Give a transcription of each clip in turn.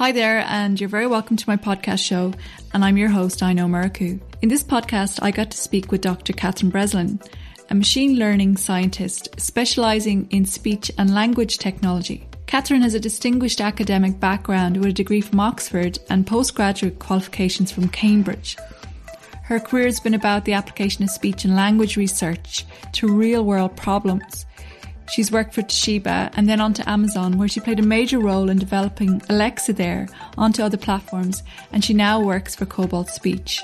Hi there, and you're very welcome to my podcast show. And I'm your host, Aino Muraku. In this podcast, I got to speak with Dr. Catherine Breslin, a machine learning scientist specializing in speech and language technology. Catherine has a distinguished academic background with a degree from Oxford and postgraduate qualifications from Cambridge. Her career has been about the application of speech and language research to real world problems She's worked for Toshiba and then onto Amazon, where she played a major role in developing Alexa there onto other platforms, and she now works for Cobalt Speech.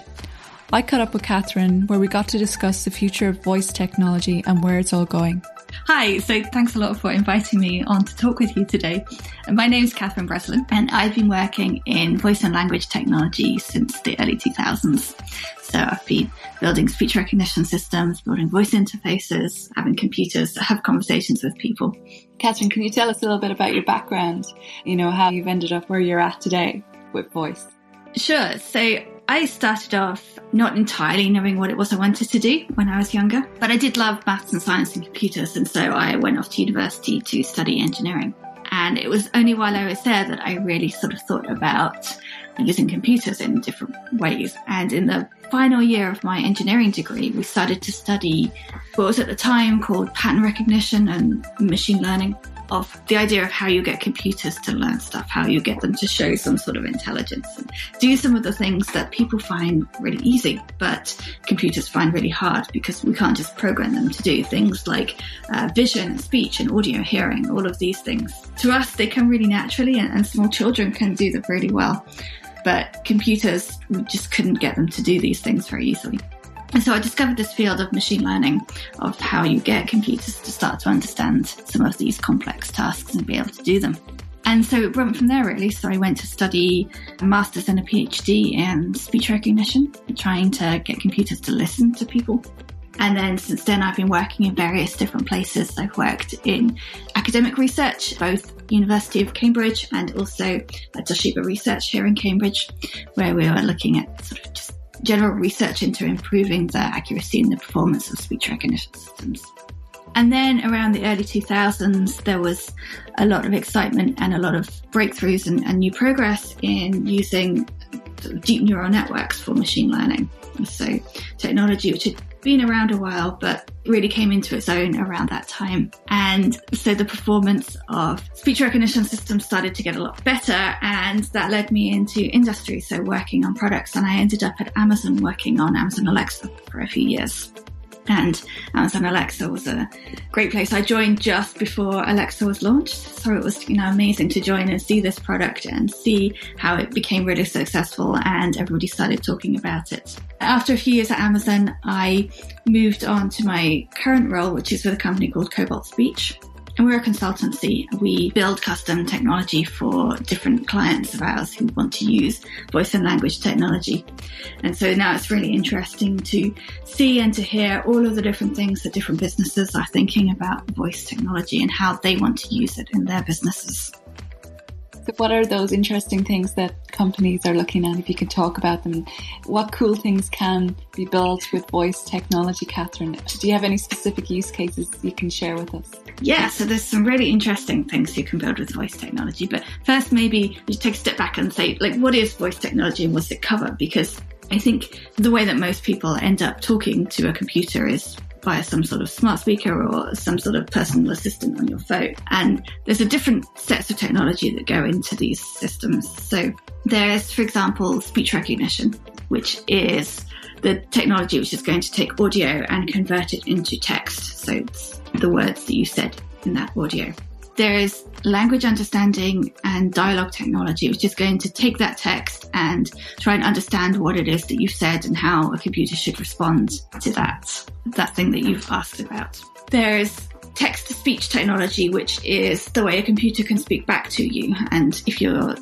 I caught up with Catherine, where we got to discuss the future of voice technology and where it's all going. Hi, so thanks a lot for inviting me on to talk with you today. My name is Catherine Breslin, and I've been working in voice and language technology since the early 2000s. So I've been building speech recognition systems, building voice interfaces, having computers that have conversations with people. Catherine, can you tell us a little bit about your background? You know, how you've ended up where you're at today with voice? Sure. So I started off not entirely knowing what it was I wanted to do when I was younger, but I did love maths and science and computers, and so I went off to university to study engineering. And it was only while I was there that I really sort of thought about using computers in different ways. And in the final year of my engineering degree, we started to study what was at the time called pattern recognition and machine learning of the idea of how you get computers to learn stuff, how you get them to show some sort of intelligence and do some of the things that people find really easy, but computers find really hard because we can't just program them to do things like uh, vision speech and audio hearing, all of these things. To us, they come really naturally and, and small children can do them really well. But computers, just couldn't get them to do these things very easily. And so I discovered this field of machine learning, of how you get computers to start to understand some of these complex tasks and be able to do them. And so it went from there really. So I went to study a master's and a PhD in speech recognition, trying to get computers to listen to people. And then since then, I've been working in various different places. I've worked in academic research, both University of Cambridge and also at Toshiba Research here in Cambridge, where we were looking at sort of just general research into improving the accuracy and the performance of speech recognition systems. And then around the early 2000s, there was a lot of excitement and a lot of breakthroughs and, and new progress in using deep neural networks for machine learning. So technology which had been around a while, but really came into its own around that time. And so the performance of speech recognition systems started to get a lot better. And that led me into industry. So working on products. And I ended up at Amazon working on Amazon Alexa for a few years. And uh, Amazon Alexa was a great place. I joined just before Alexa was launched. So it was, you know, amazing to join and see this product and see how it became really successful and everybody started talking about it. After a few years at Amazon, I moved on to my current role, which is with a company called Cobalt Speech. And we're a consultancy. We build custom technology for different clients of ours who want to use voice and language technology. And so now it's really interesting to see and to hear all of the different things that different businesses are thinking about voice technology and how they want to use it in their businesses. So what are those interesting things that companies are looking at? If you could talk about them, what cool things can be built with voice technology, Catherine? Do you have any specific use cases you can share with us? Yeah, so there's some really interesting things you can build with voice technology. But first, maybe you take a step back and say, like, what is voice technology and what's it cover? Because I think the way that most people end up talking to a computer is via some sort of smart speaker or some sort of personal assistant on your phone. And there's a different sets of technology that go into these systems. So there's, for example, speech recognition, which is the technology which is going to take audio and convert it into text. So it's the words that you said in that audio. There is language understanding and dialogue technology, which is going to take that text and try and understand what it is that you've said and how a computer should respond to that, that thing that you've asked about. There's text to speech technology, which is the way a computer can speak back to you. And if you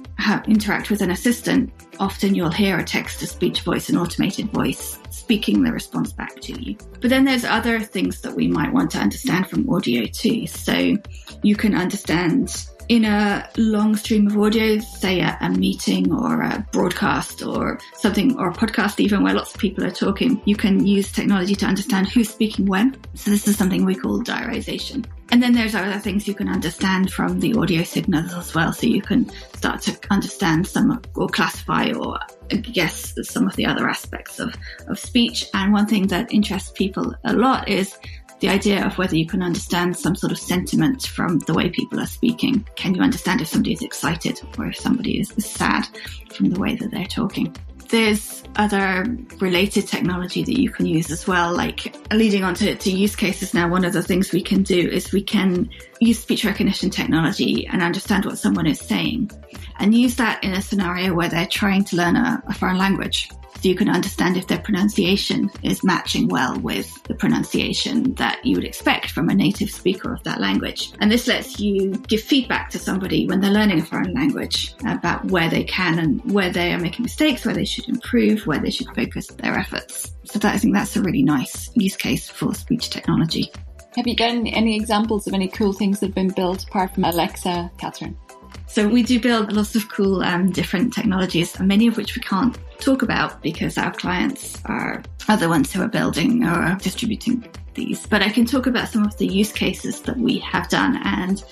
interact with an assistant, often you'll hear a text to speech voice, an automated voice speaking the response back to you. But then there's other things that we might want to understand from audio too. So you can understand in a long stream of audio, say a, a, meeting or a broadcast or something, or a podcast even where lots of people are talking, you can use technology to understand who's speaking when. So this is something we call diarization. And then there's other things you can understand from the audio signals as well. So you can start to understand some or classify or guess some of the other aspects of, of speech. And one thing that interests people a lot is the idea of whether you can understand some sort of sentiment from the way people are speaking. Can you understand if somebody is excited or if somebody is sad from the way that they're talking? There's other related technology that you can use as well, like leading on to, to use cases now. One of the things we can do is we can use speech recognition technology and understand what someone is saying and use that in a scenario where they're trying to learn a, a foreign language so you can understand if their pronunciation is matching well with the pronunciation that you would expect from a native speaker of that language. And this lets you give feedback to somebody when they're learning a foreign language about where they can and where they are making mistakes, where they should improve, where they should focus their efforts. So that, I think that's a really nice use case for speech technology. Have you got any examples of any cool things that have been built apart from Alexa, Catherine? So we do build lots of cool um, different technologies, many of which we can't talk about because our clients are, are the ones who are building or distributing these. But I can talk about some of the use cases that we have done and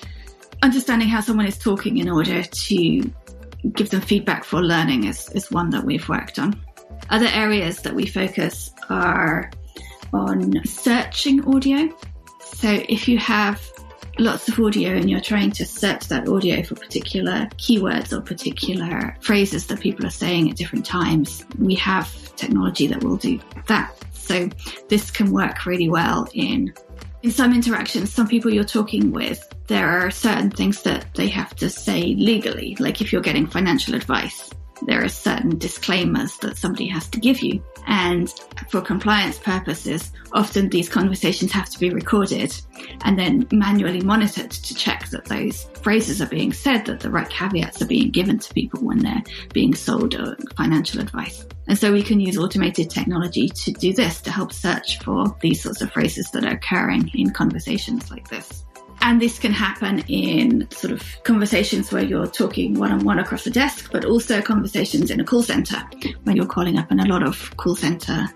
understanding how someone is talking in order to give them feedback for learning is, is one that we've worked on. Other areas that we focus are on searching audio. So if you have lots of audio and you're trying to search that audio for particular keywords or particular phrases that people are saying at different times, we have technology that will do that. So this can work really well in in some interactions, some people you're talking with, there are certain things that they have to say legally. Like if you're getting financial advice, there are certain disclaimers that somebody has to give you. And for compliance purposes, often these conversations have to be recorded and then manually monitored to check that those phrases are being said, that the right caveats are being given to people when they're being sold financial advice. And so we can use automated technology to do this to help search for these sorts of phrases that are occurring in conversations like this. And this can happen in sort of conversations where you're talking one on one across a desk, but also conversations in a call center when you're calling up and a lot of call center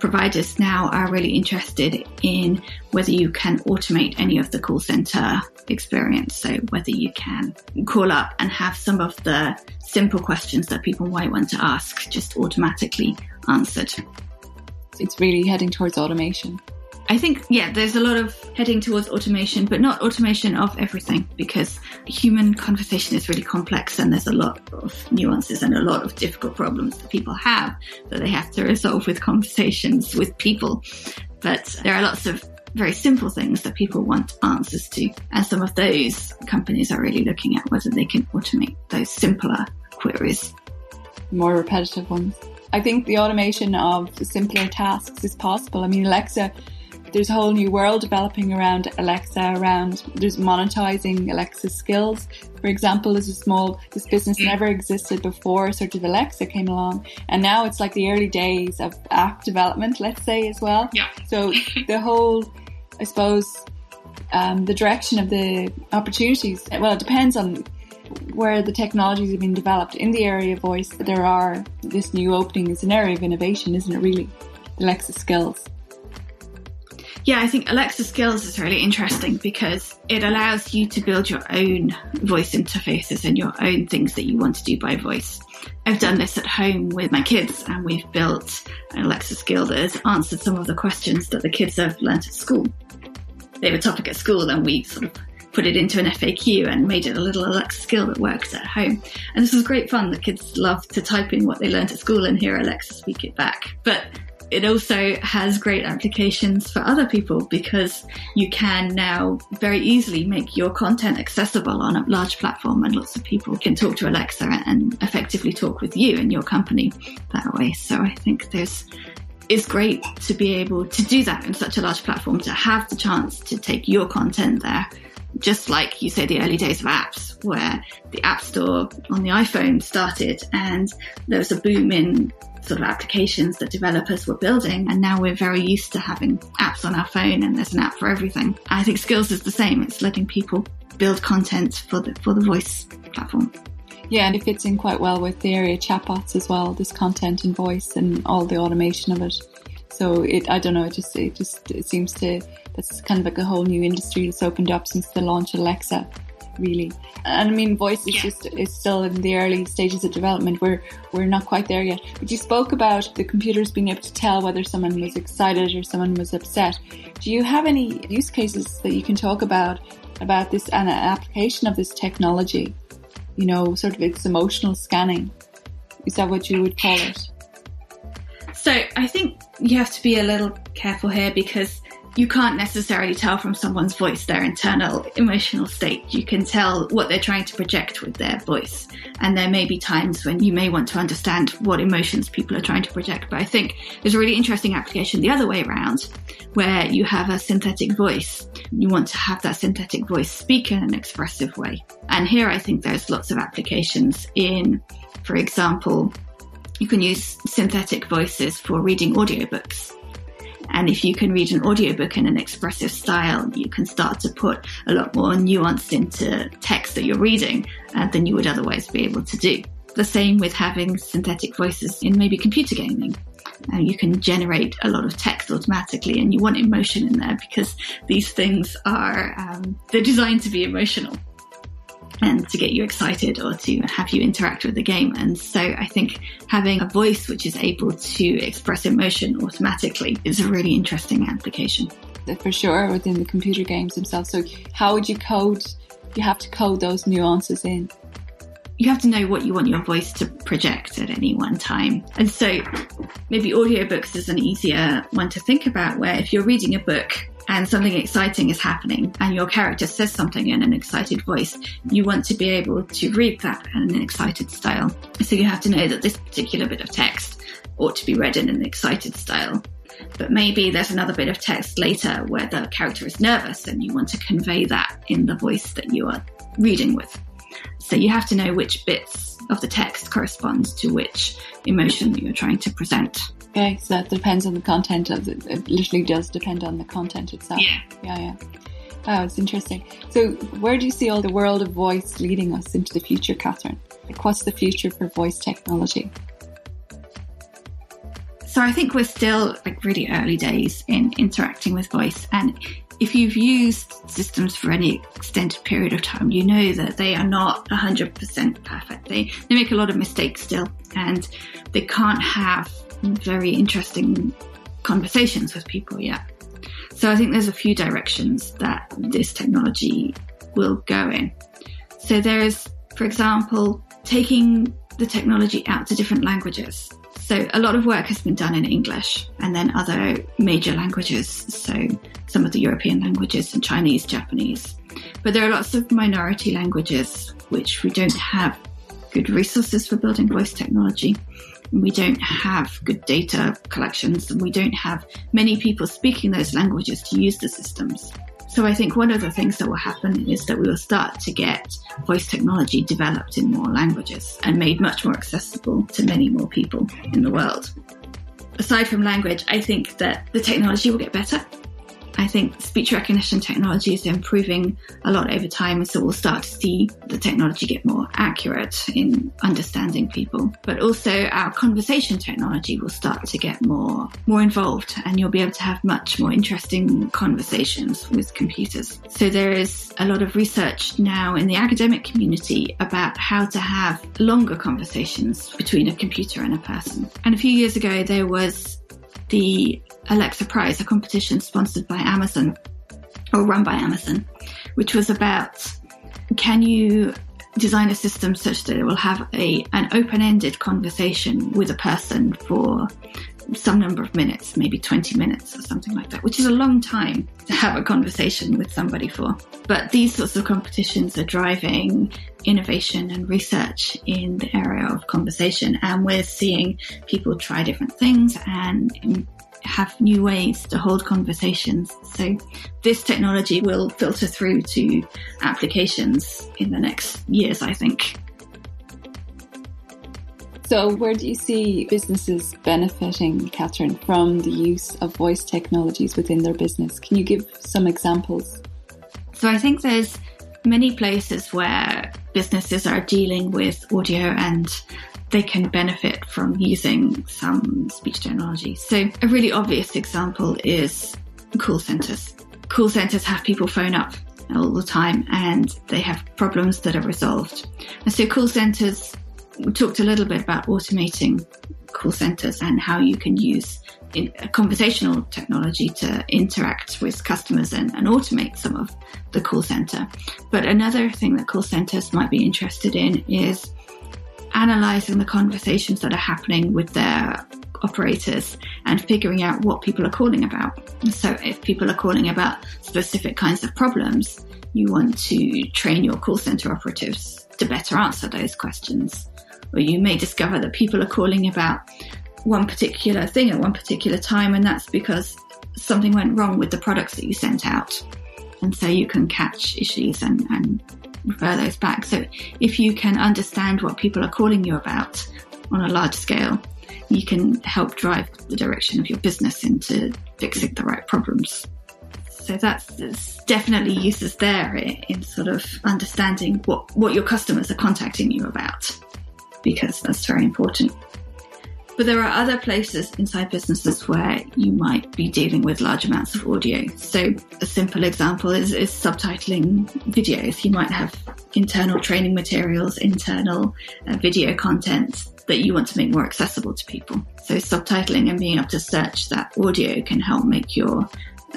providers now are really interested in whether you can automate any of the call center experience. So whether you can call up and have some of the simple questions that people might want to ask just automatically answered. It's really heading towards automation. I think, yeah, there's a lot of heading towards automation, but not automation of everything because human conversation is really complex and there's a lot of nuances and a lot of difficult problems that people have that they have to resolve with conversations with people. But there are lots of very simple things that people want answers to. And some of those companies are really looking at whether they can automate those simpler queries. More repetitive ones. I think the automation of simpler tasks is possible. I mean, Alexa there's a whole new world developing around Alexa, around there's monetizing Alexa skills. For example, there's a small, this business never existed before sort of Alexa came along. And now it's like the early days of app development, let's say as well. Yeah. So the whole, I suppose, um, the direction of the opportunities, well, it depends on where the technologies have been developed in the area of voice. There are, this new opening is an area of innovation, isn't it really? Alexa skills yeah, I think Alexa Skills is really interesting because it allows you to build your own voice interfaces and your own things that you want to do by voice. I've done this at home with my kids and we've built an Alexa skill that has answered some of the questions that the kids have learnt at school. They have a topic at school and we sort of put it into an FAQ and made it a little Alexa skill that works at home. And this was great fun. The kids love to type in what they learnt at school and hear Alexa speak it back. But it also has great applications for other people because you can now very easily make your content accessible on a large platform and lots of people can talk to Alexa and effectively talk with you and your company that way. So I think there's it's great to be able to do that in such a large platform, to have the chance to take your content there. Just like you say, the early days of apps where the app store on the iPhone started and there was a boom in sort of applications that developers were building. And now we're very used to having apps on our phone and there's an app for everything. I think skills is the same. It's letting people build content for the for the voice platform. Yeah, and it fits in quite well with the area chatbots as well. This content and voice and all the automation of it. So it, I don't know, it just, it just, it seems to, that's kind of like a whole new industry that's opened up since the launch of Alexa, really. And I mean, voice is just, is still in the early stages of development. We're, we're not quite there yet. But you spoke about the computers being able to tell whether someone was excited or someone was upset. Do you have any use cases that you can talk about, about this and an application of this technology? You know, sort of its emotional scanning. Is that what you would call it? So I think you have to be a little careful here because you can't necessarily tell from someone's voice their internal emotional state. You can tell what they're trying to project with their voice. And there may be times when you may want to understand what emotions people are trying to project. But I think there's a really interesting application the other way around where you have a synthetic voice. You want to have that synthetic voice speak in an expressive way. And here I think there's lots of applications in, for example, you can use synthetic voices for reading audiobooks. And if you can read an audiobook in an expressive style, you can start to put a lot more nuance into text that you're reading uh, than you would otherwise be able to do. The same with having synthetic voices in maybe computer gaming. Uh, you can generate a lot of text automatically and you want emotion in there because these things are, um, they're designed to be emotional and to get you excited or to have you interact with the game. And so I think having a voice which is able to express emotion automatically is a really interesting application. For sure, within the computer games themselves. So how would you code? You have to code those nuances in. You have to know what you want your voice to project at any one time. And so maybe audiobooks is an easier one to think about where if you're reading a book and something exciting is happening and your character says something in an excited voice, you want to be able to read that in an excited style. So you have to know that this particular bit of text ought to be read in an excited style. But maybe there's another bit of text later where the character is nervous and you want to convey that in the voice that you are reading with. So you have to know which bits of the text corresponds to which emotion that you're trying to present. Okay, so that depends on the content of it. It literally does depend on the content itself. Yeah. Yeah, yeah. Oh, it's interesting. So, where do you see all the world of voice leading us into the future, Catherine? Like, what's the future for voice technology? So, I think we're still like really early days in interacting with voice. And if you've used systems for any extended period of time, you know that they are not 100% perfect. They, they make a lot of mistakes still, and they can't have very interesting conversations with people yet. So I think there's a few directions that this technology will go in. So there is, for example, taking the technology out to different languages. So a lot of work has been done in English and then other major languages. So some of the European languages and Chinese, Japanese. But there are lots of minority languages which we don't have good resources for building voice technology we don't have good data collections and we don't have many people speaking those languages to use the systems. So I think one of the things that will happen is that we will start to get voice technology developed in more languages and made much more accessible to many more people in the world. Aside from language, I think that the technology will get better I think speech recognition technology is improving a lot over time, so we'll start to see the technology get more accurate in understanding people. But also our conversation technology will start to get more more involved, and you'll be able to have much more interesting conversations with computers. So there is a lot of research now in the academic community about how to have longer conversations between a computer and a person. And a few years ago, there was the Alexa Prize, a competition sponsored by Amazon or run by Amazon, which was about can you design a system such that it will have a an open-ended conversation with a person for some number of minutes, maybe 20 minutes or something like that, which is a long time to have a conversation with somebody for. But these sorts of competitions are driving innovation and research in the area of conversation. And we're seeing people try different things and have new ways to hold conversations. So this technology will filter through to applications in the next years, I think. So, where do you see businesses benefiting, Catherine, from the use of voice technologies within their business? Can you give some examples? So, I think there's many places where businesses are dealing with audio and they can benefit from using some speech technology. So a really obvious example is call centers. Call centers have people phone up all the time and they have problems that are resolved. And so call centers, we talked a little bit about automating call centers and how you can use conversational technology to interact with customers and, and, automate some of the call center. But another thing that call centers might be interested in is analyzing the conversations that are happening with their operators and figuring out what people are calling about. So if people are calling about specific kinds of problems, you want to train your call center operatives to better answer those questions. Or you may discover that people are calling about one particular thing at one particular time, and that's because something went wrong with the products that you sent out. And so you can catch issues and, and refer those back. So if you can understand what people are calling you about on a large scale, you can help drive the direction of your business into fixing the right problems. So that's definitely uses there in sort of understanding what, what your customers are contacting you about, because that's very important. But there are other places inside businesses where you might be dealing with large amounts of audio. So a simple example is, is subtitling videos. You might have internal training materials, internal uh, video content that you want to make more accessible to people. So subtitling and being able to search that audio can help make your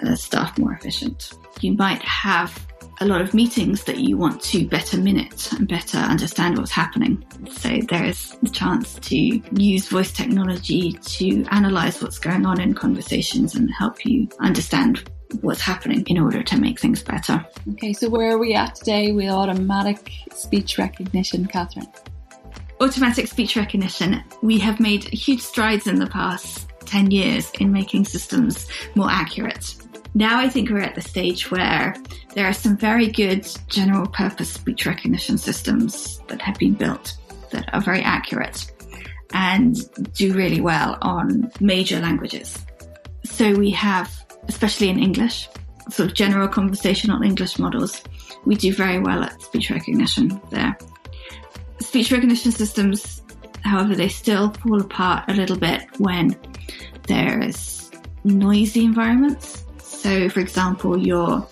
uh, staff more efficient. You might have a lot of meetings that you want to better minute and better understand what's happening. So there is a chance to use voice technology to analyze what's going on in conversations and help you understand what's happening in order to make things better. Okay, so where are we at today with automatic speech recognition, Catherine? Automatic speech recognition, we have made huge strides in the past 10 years in making systems more accurate. Now I think we're at the stage where there are some very good general purpose speech recognition systems that have been built that are very accurate and do really well on major languages. So we have, especially in English, sort of general conversational English models, we do very well at speech recognition there. Speech recognition systems, however, they still fall apart a little bit when there is noisy environments. So, for example, you're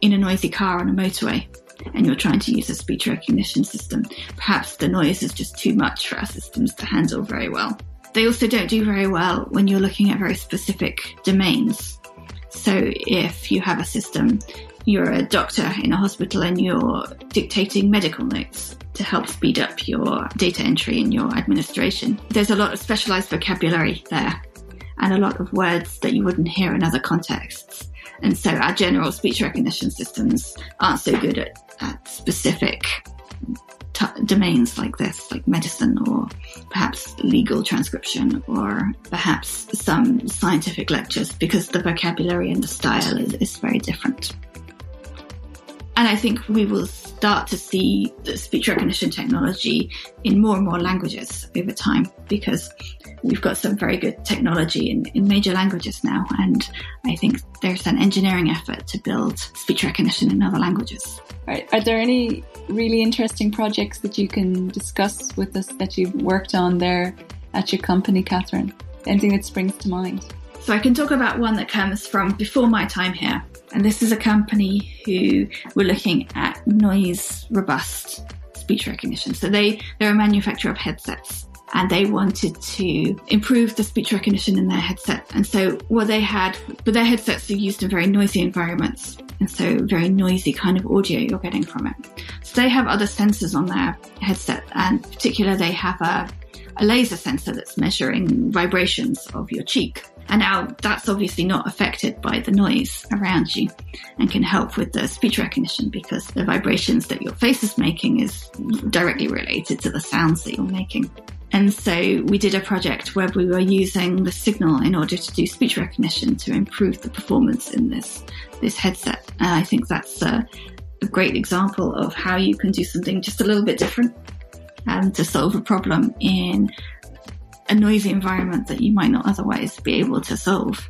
in a noisy car on a motorway and you're trying to use a speech recognition system. Perhaps the noise is just too much for our systems to handle very well. They also don't do very well when you're looking at very specific domains. So if you have a system, you're a doctor in a hospital and you're dictating medical notes to help speed up your data entry and your administration. There's a lot of specialized vocabulary there and a lot of words that you wouldn't hear in other contexts. And so our general speech recognition systems aren't so good at, at specific t- domains like this, like medicine or perhaps legal transcription or perhaps some scientific lectures because the vocabulary and the style is, is very different. And I think we will start to see the speech recognition technology in more and more languages over time because we've got some very good technology in, in major languages now. And I think there's an engineering effort to build speech recognition in other languages. Right. Are there any really interesting projects that you can discuss with us that you've worked on there at your company, Catherine? Anything that springs to mind? So I can talk about one that comes from before my time here. And this is a company who were looking at noise robust speech recognition. So they, they're a manufacturer of headsets and they wanted to improve the speech recognition in their headset. And so what they had, but their headsets are used in very noisy environments. And so very noisy kind of audio you're getting from it. So they have other sensors on their headset and in particular they have a, a laser sensor that's measuring vibrations of your cheek. And now that's obviously not affected by the noise around you and can help with the speech recognition because the vibrations that your face is making is directly related to the sounds that you're making. And so we did a project where we were using the signal in order to do speech recognition to improve the performance in this, this headset. And I think that's a, a great example of how you can do something just a little bit different and um, to solve a problem in a noisy environment that you might not otherwise be able to solve.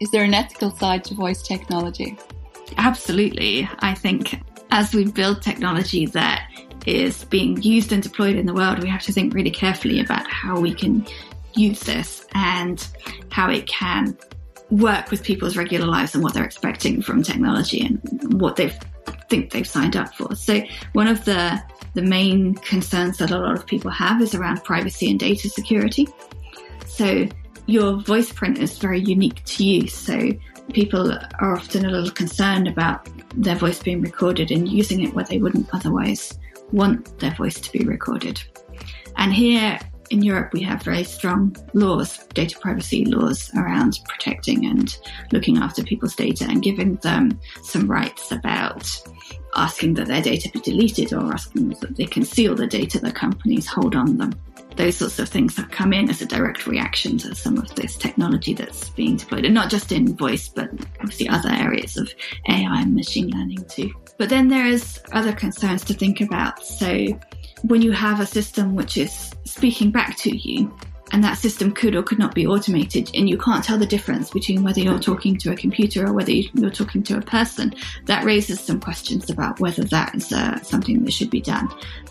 Is there an ethical side to voice technology? Absolutely. I think as we build technology that is being used and deployed in the world, we have to think really carefully about how we can use this and how it can work with people's regular lives and what they're expecting from technology and what they think they've signed up for. So one of the the main concerns that a lot of people have is around privacy and data security. So your voice print is very unique to you. So people are often a little concerned about their voice being recorded and using it where they wouldn't otherwise want their voice to be recorded. And here in Europe, we have very strong laws, data privacy laws around protecting and looking after people's data and giving them some rights about asking that their data be deleted or asking that they conceal the data that companies hold on them. Those sorts of things have come in as a direct reaction to some of this technology that's being deployed, and not just in voice, but obviously other areas of AI and machine learning too. But then there is other concerns to think about. So when you have a system which is speaking back to you, and that system could or could not be automated, and you can't tell the difference between whether you're talking to a computer or whether you're talking to a person, that raises some questions about whether that is uh, something that should be done.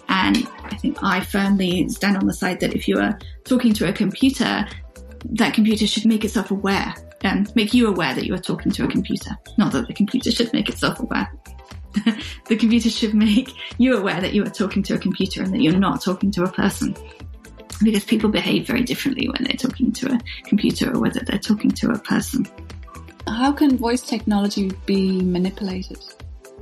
And I think I firmly stand on the side that if you are talking to a computer, that computer should make itself aware and make you aware that you are talking to a computer, not that the computer should make itself aware. the computer should make you aware that you are talking to a computer and that you're not talking to a person. Because people behave very differently when they're talking to a computer or whether they're talking to a person. How can voice technology be manipulated?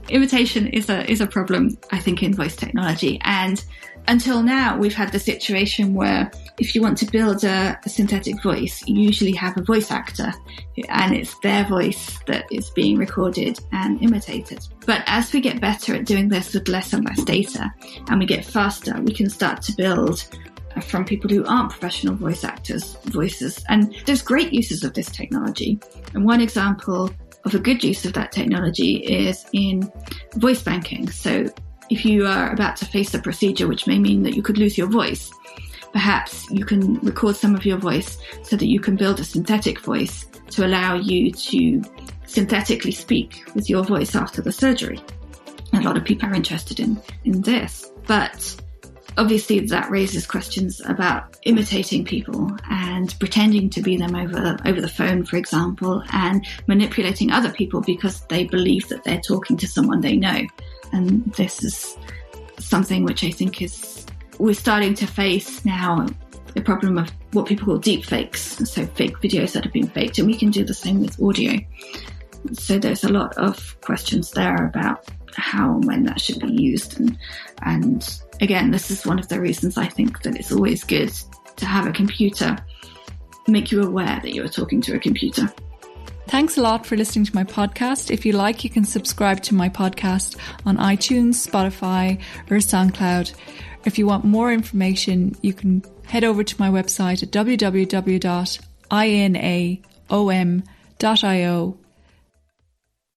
Imitation is a is a problem, I think, in voice technology. And until now, we've had the situation where if you want to build a, a, synthetic voice, you usually have a voice actor and it's their voice that is being recorded and imitated. But as we get better at doing this with less and less data and we get faster, we can start to build from people who aren't professional voice actors voices. And there's great uses of this technology. And one example of a good use of that technology is in voice banking. So if you are about to face a procedure which may mean that you could lose your voice, perhaps you can record some of your voice so that you can build a synthetic voice to allow you to synthetically speak with your voice after the surgery. a lot of people are interested in, in this, but obviously that raises questions about imitating people and pretending to be them over over the phone, for example, and manipulating other people because they believe that they're talking to someone they know. And this is something which I think is we're starting to face now the problem of what people call deep fakes, so fake videos that have been faked, and we can do the same with audio. So there's a lot of questions there about how and when that should be used, and and again, this is one of the reasons I think that it's always good to have a computer make you aware that you are talking to a computer. Thanks a lot for listening to my podcast. If you like, you can subscribe to my podcast on iTunes, Spotify, or SoundCloud. If you want more information, you can head over to my website at www.inaom.io